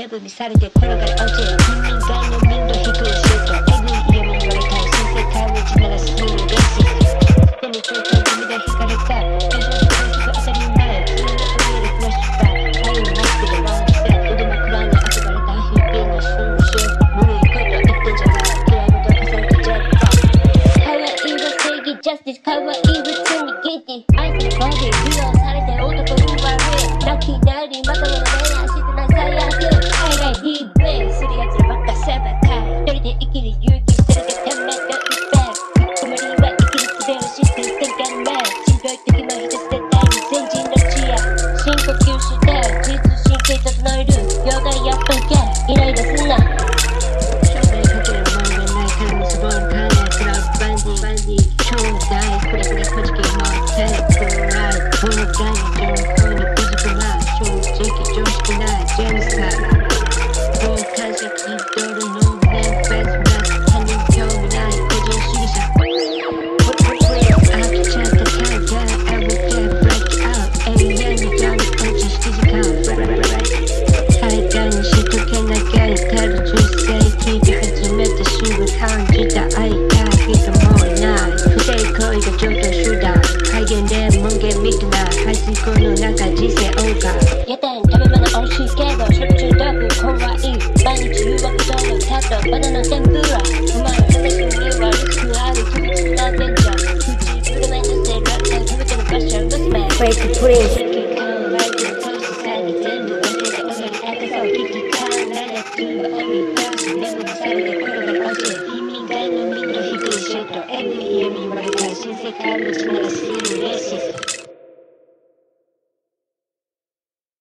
dedo mi sarge Kurogari oczy Kingania min do i'm gonna Chose you guys, pretty pretty pretty game on test, alright, full of guys, you're funny. げで無限みたいな排水溝の中人生謳歌夜店食べ物美味しいけど食中毒怖い毎日誘惑とのタットバナナ天ぷらうまい食べるにはリスクある秘密なベンチャー口グルメのせいラッキー食べてるファッション娘 Break the prince Carlos Marcelo Messi